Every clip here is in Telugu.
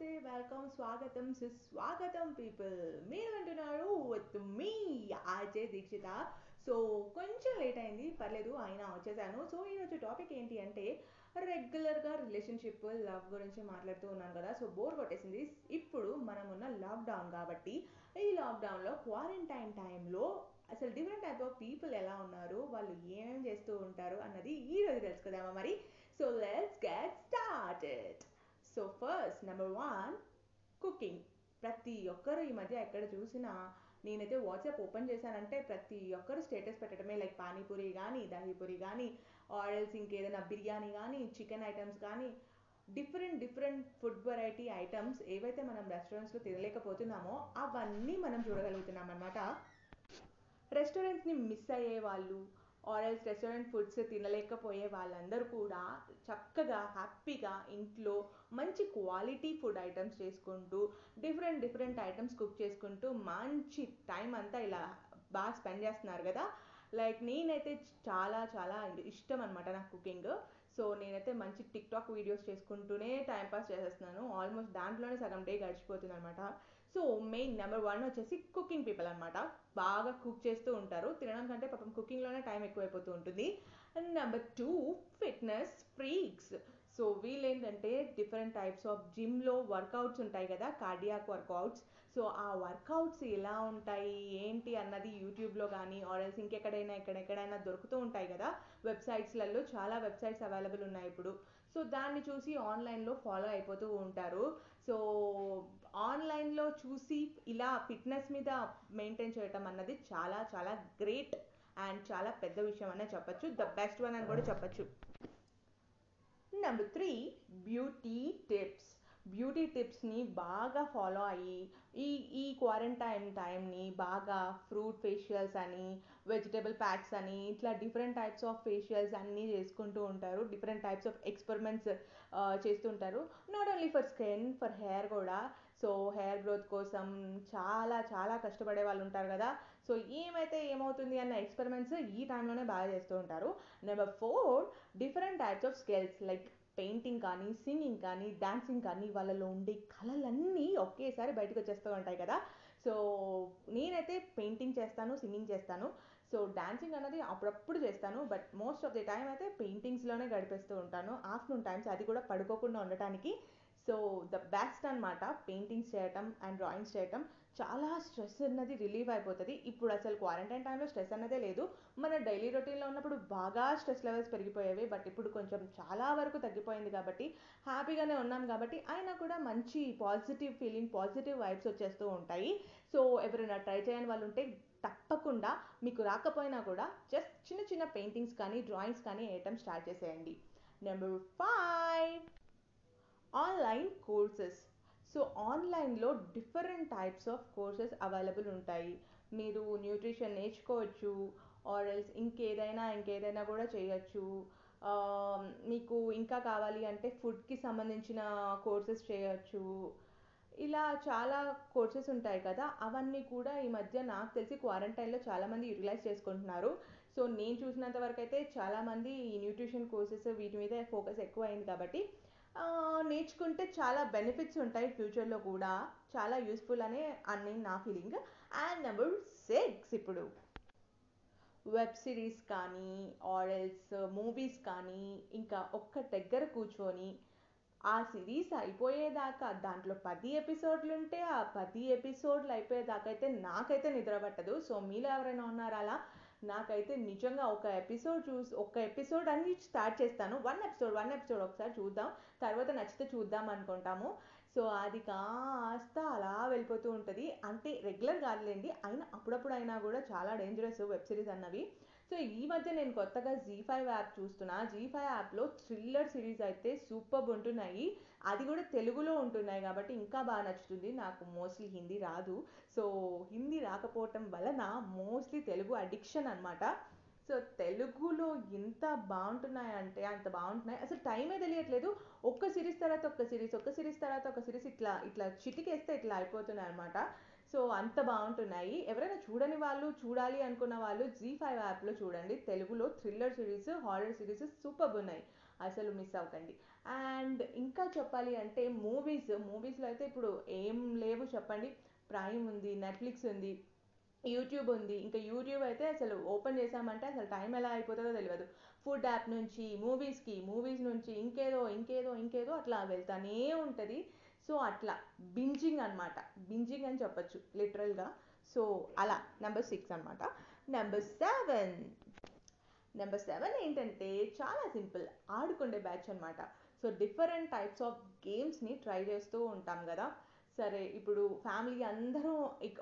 నమస్తే వెల్కమ్ స్వాగతం సుస్వాగతం పీపుల్ మీరు వింటున్నారు with me RJ Dikshita. So కొంచెం లేట్ అయింది పర్లేదు అయినా వచ్చేసాను. సో ఈరోజు టాపిక్ ఏంటి అంటే రెగ్యులర్గా రిలేషన్షిప్ లవ్ గురించి మాట్లాడుతూ ఉన్నాను కదా. సో బోర్ కొట్టేసింది. ఇప్పుడు మనం ఉన్న లాక్డౌన్ కాబట్టి ఈ లాక్డౌన్లో క్వారంటైన్ టైంలో అసలు డిఫరెంట్ టైప్ ఆఫ్ పీపుల్ ఎలా ఉన్నారు వాళ్ళు ఏమేమి చేస్తూ ఉంటారు అన్నది ఈ రోజు తెలుసుకుందామా మరి? So let's get started so first number one cooking ప్రతి ఒక్కరు ఈ మధ్య ఎక్కడ చూసినా నేనైతే వాట్సాప్ ఓపెన్ చేశానంటే ప్రతి ఒక్కరు స్టేటస్ పెట్టడమే లైక్ పానీపూరి కానీ దహీపూరి కానీ ఆయిల్స్ ఇంకేదైనా బిర్యానీ కానీ చికెన్ ఐటమ్స్ కానీ different different food variety items ఏవైతే మనం రెస్టారెంట్స్లో తినలేకపోతున్నామో అవన్నీ మనం చూడగలుగుతున్నాం అనమాట రెస్టారెంట్స్ని మిస్ అయ్యే వాళ్ళు ఆర్ఎల్స్ రెస్టారెంట్ ఫుడ్స్ తినలేకపోయే వాళ్ళందరూ కూడా చక్కగా హ్యాపీగా ఇంట్లో మంచి క్వాలిటీ ఫుడ్ ఐటమ్స్ చేసుకుంటూ డిఫరెంట్ డిఫరెంట్ ఐటమ్స్ కుక్ చేసుకుంటూ మంచి టైం అంతా ఇలా బాగా స్పెండ్ చేస్తున్నారు కదా. లైక్ నేనైతే చాలా చాలా ఇష్టం అనమాట నాకు కుకింగ్ సో నేనైతే మంచి టిక్ టాక్ వీడియోస్ చేసుకుంటూనే టైం పాస్ చేసేస్తున్నాను. ఆల్మోస్ట్ దాంట్లోనే సగం డే గడిచిపోతుంది అనమాట సో మెయిన్ నెంబర్ వన్ వచ్చేసి కుకింగ్ పీపుల్ అనమాట బాగా కుక్ చేస్తూ ఉంటారు. తినడం కంటే పాపం కుకింగ్లోనే టైం ఎక్కువైపోతూ ఉంటుంది. And number two fitness freaks so వీళ్ళు ఏంటంటే డిఫరెంట్ టైప్స్ ఆఫ్ జిమ్లో వర్కౌట్స్ ఉంటాయి కదా కార్డియాక్ వర్కౌట్స్ సో ఆ వర్కౌట్స్ ఎలా ఉంటాయి ఏంటి అన్నది యూట్యూబ్లో కానీ ఆర్ఎల్స్ ఇంకెక్కడైనా ఎక్కడెక్కడైనా దొరుకుతూ ఉంటాయి కదా వెబ్సైట్స్లలో చాలా వెబ్సైట్స్ అవైలబుల్ ఉన్నాయి ఇప్పుడు. సో దాన్ని చూసి ఆన్లైన్లో ఫాలో అయిపోతూ ఉంటారు. సో ఆన్లైన్లో చూసి ఇలా ఫిట్నెస్ మీద మెయింటైన్ చేయటం అన్నది చాలా చాలా గ్రేట్ అండ్ చాలా పెద్ద విషయం అనే చెప్పచ్చు. ద బెస్ట్ వన్ అని కూడా చెప్పచ్చు. Number three beauty tips. Beauty టిప్స్ని బాగా ఫాలో అయ్యి ఈ ఈ క్వారంటైన్ టైంని బాగా ఫ్రూట్ ఫేషియల్స్ అని వెజిటేబుల్ ప్యాక్స్ అని ఇట్లా డిఫరెంట్ టైప్స్ ఆఫ్ ఫేషియల్స్ అన్నీ చేసుకుంటూ ఉంటారు. డిఫరెంట్ టైప్స్ ఆఫ్ ఎక్స్పెరిమెంట్స్ చేస్తుంటారు not only for skin for hair కూడా. సో హెయిర్ గ్రోత్ కోసం చాలా చాలా కష్టపడే వాళ్ళు ఉంటారు కదా. సో ఏమైతే ఏమవుతుంది అన్న ఎక్స్పెరిమెంట్స్ ఈ టైంలోనే బాగా చేస్తూ ఉంటారు. Number four different types of skills like painting కానీ సింగింగ్ కానీ డ్యాన్సింగ్ కానీ వాళ్ళలో ఉండే కళలన్నీ ఒకేసారి బయటకు వచ్చేస్తూ ఉంటాయి కదా. సో నేనైతే పెయింటింగ్ చేస్తాను సింగింగ్ చేస్తాను. సో డ్యాన్సింగ్ అనేది అప్పుడప్పుడు చేస్తాను. But most of the time అయితే పెయింటింగ్స్లోనే గడిపేస్తూ ఉంటాను. ఆఫ్టర్నూన్ టైమ్స్ అది కూడా పడుకోకుండా ఉండటానికి. సో ద బెస్ట్ అనమాట పెయింటింగ్స్ చేయటం అండ్ డ్రాయింగ్స్ చేయటం. చాలా స్ట్రెస్ అన్నది రిలీవ్ అయిపోతుంది. ఇప్పుడు అసలు క్వారంటైన్ టైంలో స్ట్రెస్ అన్నదే లేదు. మన డైలీ రొటీన్లో ఉన్నప్పుడు బాగా స్ట్రెస్ లెవెల్స్ పెరిగిపోయేవి. బట్ ఇప్పుడు కొంచెం చాలా వరకు తగ్గిపోయింది కాబట్టి హ్యాపీగానే ఉన్నాం కాబట్టి అయినా కూడా మంచి పాజిటివ్ ఫీలింగ్ పాజిటివ్ వైబ్స్ వచ్చేస్తూ ఉంటాయి. సో ఎవరైనా ట్రై చేయని వాళ్ళు ఉంటే తప్పకుండా మీకు రాకపోయినా కూడా జస్ట్ చిన్న చిన్న పెయింటింగ్స్ కానీ డ్రాయింగ్స్ కానీ వేయటం స్టార్ట్ చేసేయండి. Number five. Online courses. So ఆన్లైన్లో different types of courses available ఉంటాయి. మీరు న్యూట్రిషన్ నేర్చుకోవచ్చు ఆర్ఎల్స్ ఇంకేదైనా ఇంకేదైనా కూడా చేయొచ్చు. మీకు ఇంకా కావాలి అంటే ఫుడ్కి సంబంధించిన కోర్సెస్ చేయొచ్చు. ఇలా చాలా కోర్సెస్ ఉంటాయి కదా అవన్నీ కూడా ఈ మధ్య నాకు తెలిసి క్వారంటైన్లో చాలామంది యూటిలైజ్ చేసుకుంటున్నారు. సో నేను చూసినంత వరకు అయితే చాలామంది ఈ న్యూట్రిషన్ కోర్సెస్ వీటి మీద ఫోకస్ ఎక్కువ అయింది కాబట్టి నేర్చుకుంటే చాలా బెనిఫిట్స్ ఉంటాయి ఫ్యూచర్లో కూడా. చాలా యూస్ఫుల్ అనే అని నా ఫీలింగ్ అండ్ నెంబర్ సిక్స్ ఇప్పుడు. వెబ్ సిరీస్ కానీ ఆర్ఎల్స్ మూవీస్ కానీ ఇంకా ఒక్క దగ్గర కూర్చొని ఆ సిరీస్ అయిపోయేదాకా దాంట్లో పది ఎపిసోడ్లు ఉంటే ఆ పది ఎపిసోడ్లు అయిపోయేదాకా అయితే నాకైతే నిద్ర పట్టదు. సో మీలో ఎవరైనా ఉన్నారా అలా? నాకైతే నిజంగా ఒక ఎపిసోడ్ చూసి ఒక ఎపిసోడ్ అని స్టార్ట్ చేస్తాను. వన్ ఎపిసోడ్ వన్ ఎపిసోడ్ ఒకసారి చూద్దాం. తర్వాత నచ్చితే చూద్దాం అనుకుంటాము. సో అది కాస్త అలా వెళ్ళిపోతూ ఉంటుంది. అంటే రెగ్యులర్ కాదులేండి. అయినా అప్పుడప్పుడు అయినా కూడా చాలా డేంజరస్ వెబ్ సిరీస్ అన్నవి. సో ఈ మధ్య నేను కొత్తగా జీ ఫైవ్ యాప్ చూస్తున్నా. జీ ఫైవ్ యాప్లో థ్రిల్లర్ సిరీస్ అయితే సూపర్ ఉంటున్నాయి. అది కూడా తెలుగులో ఉంటున్నాయి కాబట్టి ఇంకా బాగా నచ్చుతుంది. నాకు మోస్ట్లీ హిందీ రాదు. సో హిందీ రాకపోవటం వలన మోస్ట్లీ తెలుగు అడిక్షన్ అనమాట సో తెలుగులో ఎంత బాగుంటున్నాయంటే అంత బాగుంటున్నాయి. అసలు టైమే తెలియట్లేదు. ఒక్క సిరీస్ తర్వాత ఒక్క సిరీస్ ఒక్క సిరీస్ తర్వాత ఒక సిరీస్ ఇట్లా ఇట్లా చిటికేస్తే ఇట్లా అయిపోతున్నాయి అనమాట సో అంత బాగుంటున్నాయి. ఎవరైనా చూడని వాళ్ళు చూడాలి అనుకున్న వాళ్ళు జీ ఫైవ్ యాప్లో చూడండి. తెలుగులో thriller series horror series super ఉన్నాయి. అసలు మిస్ అవ్వకండి. అండ్ ఇంకా చెప్పాలి అంటే మూవీస్ మూవీస్లో అయితే ఇప్పుడు ఏం లేవు చెప్పండి. ప్రైమ్ ఉంది నెట్ఫ్లిక్స్ ఉంది యూట్యూబ్ ఉంది. ఇంకా యూట్యూబ్ అయితే అసలు ఓపెన్ చేసామంటే అసలు టైం ఎలా అయిపోతుందో తెలియదు. ఫుడ్ యాప్ నుంచి మూవీస్కి మూవీస్ నుంచి ఇంకేదో ఇంకేదో ఇంకేదో అట్లా వెళ్తానే ఉంటుంది. సో అట్లా బింజింగ్ అనమాట బింజింగ్ అని చెప్పొచ్చు లిటరల్గా. సో అలా నెంబర్ సిక్స్ అనమాట నెంబర్ సెవెన్. నెంబర్ సెవెన్ ఏంటంటే చాలా సింపుల్ ఆడుకుండే బ్యాచ్ అనమాట సో డిఫరెంట్ టైప్స్ ఆఫ్ గేమ్స్ని ట్రై చేస్తూ ఉంటాం కదా. సరే ఇప్పుడు ఫ్యామిలీ అందరూ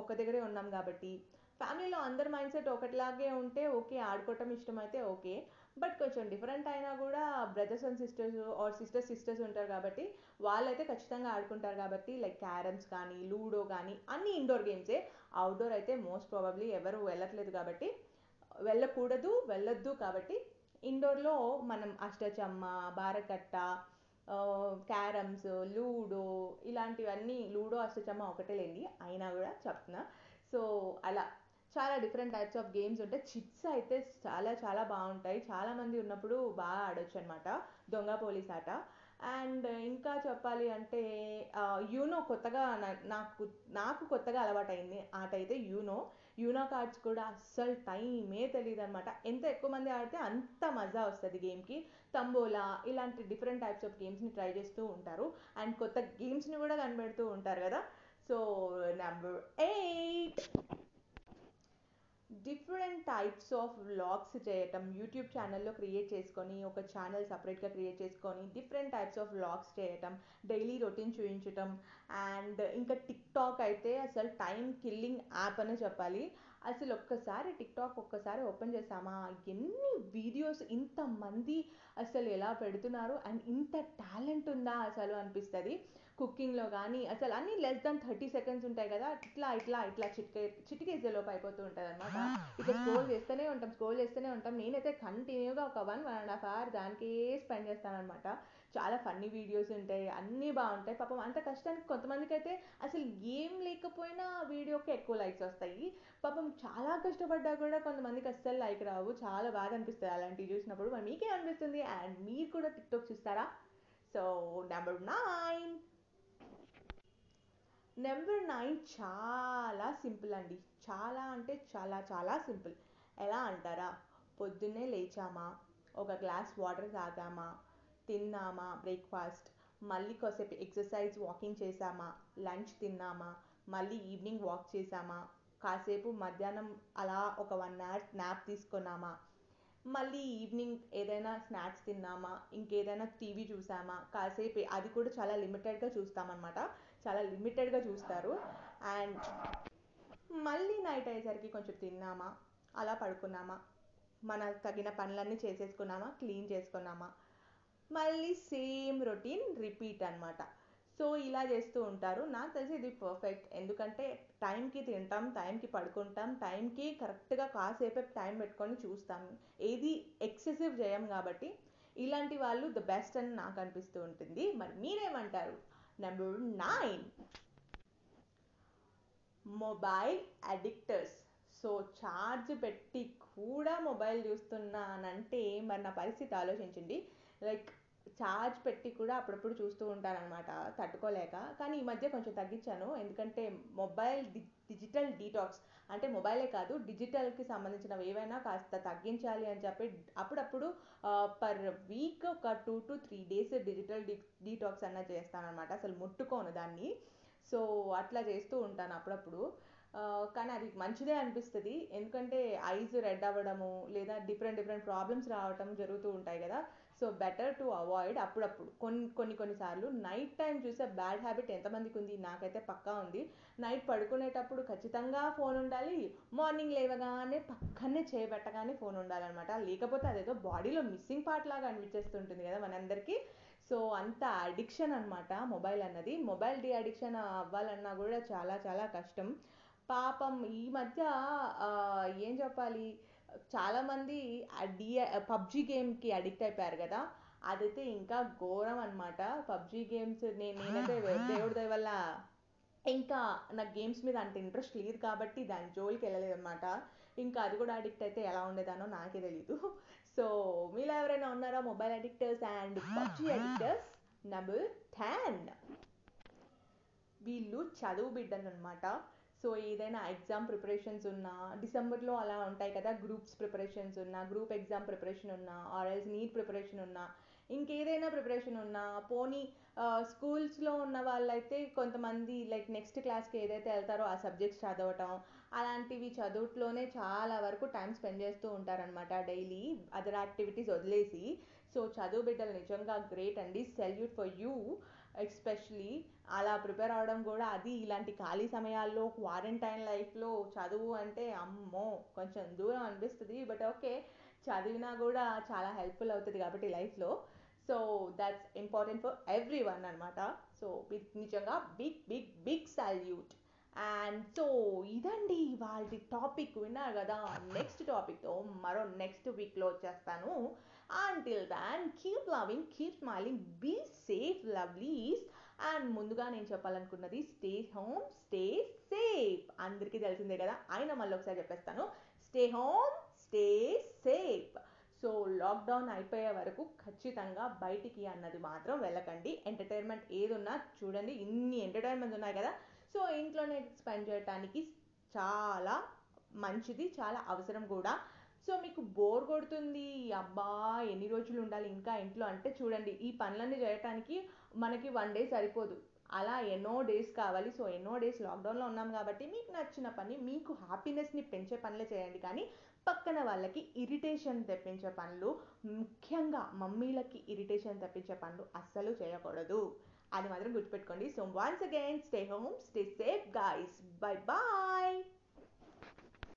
ఒక దగ్గరే ఉన్నాం కాబట్టి ఫ్యామిలీలో అందరి మైండ్ సెట్ ఒకటిలాగే ఉంటే ఓకే ఆడుకోవటం ఇష్టమైతే ఓకే. బట్ కొంచెం డిఫరెంట్ అయినా కూడా brothers and sisters or sisters sisters ఉంటారు కాబట్టి వాళ్ళైతే ఖచ్చితంగా ఆడుకుంటారు కాబట్టి లైక్ క్యారమ్స్ కానీ లూడో కానీ అన్ని ఇండోర్ గేమ్సే. అవుట్డోర్ అయితే మోస్ట్ ప్రాబబ్లీ ఎవరు వెళ్ళట్లేదు కాబట్టి వెళ్ళకూడదు వెళ్ళొద్దు కాబట్టి ఇండోర్లో మనం అష్టచమ్మ బారకట్ట క్యారమ్స్ లూడో ఇలాంటివన్నీ లూడో అష్టచమ్మ ఒకటే లేండి అయినా కూడా చెప్తున్నా. సో అలా చాలా డిఫరెంట్ టైప్స్ ఆఫ్ గేమ్స్ ఉంటాయి చిట్స్ అయితే చాలా చాలా బాగుంటాయి. చాలా మంది ఉన్నప్పుడు బాగా ఆడొచ్చు అనమాట దొంగ పోలీస్ ఆట. అండ్ ఇంకా చెప్పాలి అంటే యూనో కొత్తగా నా- నాకు నాకు కొత్తగా అలవాటైంది ఆట అయితే యూనో. యూనో కార్డ్స్ కూడా అస్సలు టైమే తెలియదు అనమాట ఎంత ఎక్కువ మంది ఆడితే అంత మజా వస్తుంది గేమ్కి తంబోలా ఇలాంటి డిఫరెంట్ టైప్స్ ఆఫ్ గేమ్స్ని ట్రై చేస్తూ ఉంటారు. అండ్ కొత్త గేమ్స్ని కూడా కనిపెడుతూ ఉంటారు కదా. So number eight different types of vlogs చేయటం యూట్యూబ్ ఛానల్లో క్రియేట్ చేసుకొని ఒక ఛానల్ సపరేట్గా క్రియేట్ చేసుకొని డిఫరెంట్ టైప్స్ ఆఫ్ వ్లాగ్స్ చేయటం డైలీ రొటీన్ చూపించటం అండ్ ఇంకా టిక్ టాక్ అయితే అసలు టైం కిల్లింగ్ యాప్ అనే చెప్పాలి. అసలు ఒక్కసారి టిక్ టాక్ ఒక్కసారి ఓపెన్ చేసామా? ఎన్ని వీడియోస్ ఇంతమంది అసలు ఎలా పెడుతున్నారు? అండ్ ఇంత టాలెంట్ ఉందా అసలు అనిపిస్తుంది. కుకింగ్లో కానీ అసలు అన్ని లెస్ దాన్ థర్టీ సెకండ్స్ ఉంటాయి కదా ఇట్లా ఇట్లా ఇట్లా చిటికే చిటికేసేలోపు అయిపోతూ ఉంటుంది అనమాట ఇట్లా స్క్రోల్ చేస్తూనే ఉంటాం స్క్రోల్ చేస్తూనే ఉంటాం. నేనైతే కంటిన్యూగా ఒక one one and half hour దానికే స్పెండ్ చేస్తానమాట చాలా ఫన్నీ వీడియోస్ ఉంటాయి అన్నీ బాగుంటాయి. పాపం అంత కష్టానికి కొంతమందికి అయితే అసలు ఏం లేకపోయినా వీడియోకి ఎక్కువ లైక్స్ వస్తాయి. పాపం చాలా కష్టపడ్డా కూడా కొంతమందికి అస్సలు లైక్ రావు. చాలా బాగా అనిపిస్తుంది అలాంటివి చూసినప్పుడు. మరి మీకే అనిపిస్తుంది? అండ్ మీరు కూడా టిక్టాక్ చూస్తారా? So number nine number nine చాలా సింపుల్ అండి. చాలా అంటే చాలా చాలా సింపుల్. ఎలా అంటారా? పొద్దున్నే లేచామా? ఒక గ్లాస్ వాటర్ తాగామా? తిన్నామా? బ్రేక్ఫాస్ట్. మళ్ళీ కాసేపు ఎక్సర్సైజ్ వాకింగ్ చేసామా లంచ్ తిన్నామా? మళ్ళీ ఈవినింగ్ వాక్ చేసామా కాసేపు మధ్యాహ్నం అలా ఒక వన్ అవర్ స్నాప్ తీసుకున్నామా? మళ్ళీ ఈవినింగ్ ఏదైనా స్నాక్స్ తిన్నామా? ఇంకేదైనా టీవీ చూసామా కాసేపు అది కూడా చాలా లిమిటెడ్గా చూస్తామన్నమాట. చాలా లిమిటెడ్గా చూస్తారు. అండ్ మళ్ళీ నైట్ అయ్యేసరికి కొంచెం తిన్నామా అలా పడుకున్నామా మన తగిన పనులన్నీ చేసేసుకున్నామా క్లీన్ చేసుకున్నామా మళ్ళీ సేమ్ రొటీన్ రిపీట్ అన్నమాట. సో ఇలా చేస్తూ ఉంటారు. నాకు తెలిసి ఇది పర్ఫెక్ట్ ఎందుకంటే టైంకి తింటాం టైంకి పడుకుంటాం టైంకి కరెక్ట్గా కాసేపే టైం పెట్టుకొని చూస్తాం. ఏది ఎక్సెసివ్ చేయం కాబట్టి ఇలాంటి వాళ్ళు ద బెస్ట్ అని నాకు అనిపిస్తూ ఉంటుంది. మరి మీరేమంటారు? Number nine mobile addicters so charge పెట్టి కూడా మొబైల్ చూస్తున్నానంటే మరి నా పరిస్థితి ఆలోచించండి. లైక్ ఛార్జ్ పెట్టి కూడా అప్పుడప్పుడు చూస్తూ ఉంటానన్నమాట. తట్టుకోలేక. కానీ ఈ మధ్య కొంచెం తగ్గించాను. ఎందుకంటే మొబైల్ డిజిటల్ డీటాక్స్. అంటే మొబైలే కాదు డిజిటల్కి సంబంధించినవి ఏవైనా కాస్త తగ్గించాలి అని చెప్పి అప్పుడప్పుడు పర్ వీక్ ఒక two to three days digital de detox అన్న చేస్తానన్నమాట. అసలు ముట్టుకోను దాన్ని. సో అట్లా చేస్తూ ఉంటాను అప్పుడప్పుడు. కానీ అది మంచిదే అనిపిస్తుంది. ఎందుకంటే ఐస్ రెడ్ అవ్వడము లేదా డిఫరెంట్ డిఫరెంట్ ప్రాబ్లమ్స్ రావటం జరుగుతూ ఉంటాయి కదా. సో బెటర్ టు అవాయిడ్ అప్పుడప్పుడు. కొన్ని కొన్ని కొన్నిసార్లు నైట్ టైం చూసే బ్యాడ్ హ్యాబిట్ ఎంతమందికి ఉంది? నాకైతే పక్కా ఉంది. నైట్ పడుకునేటప్పుడు ఖచ్చితంగా ఫోన్ ఉండాలి. మార్నింగ్ లేవగానే పక్కనే చేయబెట్టగానే ఫోన్ ఉండాలన్నమాట. లేకపోతే అదేదో బాడీలో మిస్సింగ్ పార్ట్ లాగా అనిపించేస్తుంటుంది కదా మనందరికీ. సో అంత అడిక్షన్ అన్నమాట మొబైల్ అన్నది. మొబైల్ డీ అడిక్షన్ అవ్వాలన్నా కూడా చాలా చాలా కష్టం. పాపం ఈ మధ్య ఏం చెప్పాలి? చాలామంది డి పబ్జి గేమ్కి అడిక్ట్ అయిపోయారు కదా. అదైతే ఇంకా ఘోరం అనమాట పబ్జి గేమ్స్ నేను నేనైతే దేవుడి దయ వల్ల ఇంకా నాకు గేమ్స్ మీద అంత ఇంట్రెస్ట్ లేదు కాబట్టి దాని జోలికి వెళ్ళలేదు అనమాట ఇంకా అది కూడా అడిక్ట్ అయితే ఎలా ఉండేదానో నాకే తెలీదు. సో మీలో ఎవరైనా ఉన్నారా? Mobile addicters and PUBG addicters number ten. వీళ్ళు చదువు బిడ్డలు అనమాట సో ఏదైనా ఎగ్జామ్ ప్రిపరేషన్స్ ఉన్నా డిసెంబర్లో అలా ఉంటాయి కదా గ్రూప్స్ ప్రిపరేషన్స్ ఉన్నా గ్రూప్ ఎగ్జామ్ ప్రిపరేషన్ ఉన్నా ఆర్ఎల్స్ నీట్ ప్రిపరేషన్ ఉన్నా ఇంకేదైనా ప్రిపరేషన్ ఉన్నా పోనీ స్కూల్స్లో ఉన్న వాళ్ళైతే కొంతమంది లైక్ నెక్స్ట్ క్లాస్కి ఏదైతే వెళ్తారో ఆ సబ్జెక్ట్స్ చదవటం అలాంటివి చదువుట్లోనే చాలా వరకు టైం స్పెండ్ చేస్తూ ఉంటారనమాట డైలీ. అదర్ యాక్టివిటీస్ వదిలేసి. సో చదువు బిడ్డలు నిజంగా గ్రేట్ అండి. Salute for you. ఎస్పెషలీ అలా ప్రిపేర్ అవడం కూడా అది ఇలాంటి ఖాళీ సమయాల్లో క్వారంటైన్ లైఫ్లో చదువు అంటే అమ్మో! కొంచెం దూరం అనిపిస్తుంది బట్ ఓకే చదివినా కూడా చాలా హెల్ప్ఫుల్ అవుతుంది కాబట్టి లైఫ్లో so that's important for everyone అనమాట సో నిజంగా big big big salute and so ఇదండి వాళ్ళ టాపిక్ విన్నారు కదా. నెక్స్ట్ టాపిక్తో మరో నెక్స్ట్ వీక్లో వచ్చేస్తాను. Until then keep loving keep smiling be safe lovelies and ముందుగా నేను చెప్పాలనుకున్నది స్టే హోమ్ స్టే సేఫ్ అందరికీ తెలిసిందే కదా అయినా మళ్ళీ ఒకసారి చెప్పేస్తాను. Stay home stay safe so lockdown అయిపోయే వరకు ఖచ్చితంగా బయటికి అన్నది మాత్రం వెళ్ళకండి. ఎంటర్టైన్మెంట్ ఏదున్నా చూడండి. ఇన్ని ఎంటర్టైన్మెంట్స్ ఉన్నాయి కదా. సో ఇంట్లోనే స్పెండ్ చేయడానికి చాలా మంచిది చాలా అవసరం కూడా. సో మీకు బోర్ కొడుతుంది. అబ్బా ఎన్ని రోజులు ఉండాలి ఇంకా ఇంట్లో అంటే చూడండి ఈ పనులన్నీ చేయటానికి మనకి వన్ డే సరిపోదు. అలా ఎన్నో డేస్ కావాలి. సో ఎన్నో డేస్ లాక్డౌన్లో ఉన్నాం కాబట్టి మీకు నచ్చిన పని మీకు హ్యాపీనెస్ని పెంచే పనులే చేయండి. కానీ పక్కన వాళ్ళకి ఇరిటేషన్ తెప్పించే పనులు ముఖ్యంగా మమ్మీలకి ఇరిటేషన్ తెప్పించే పనులు అస్సలు చేయకూడదు. అది మాత్రం గుర్తుపెట్టుకోండి. So once again stay home stay safe guys bye bye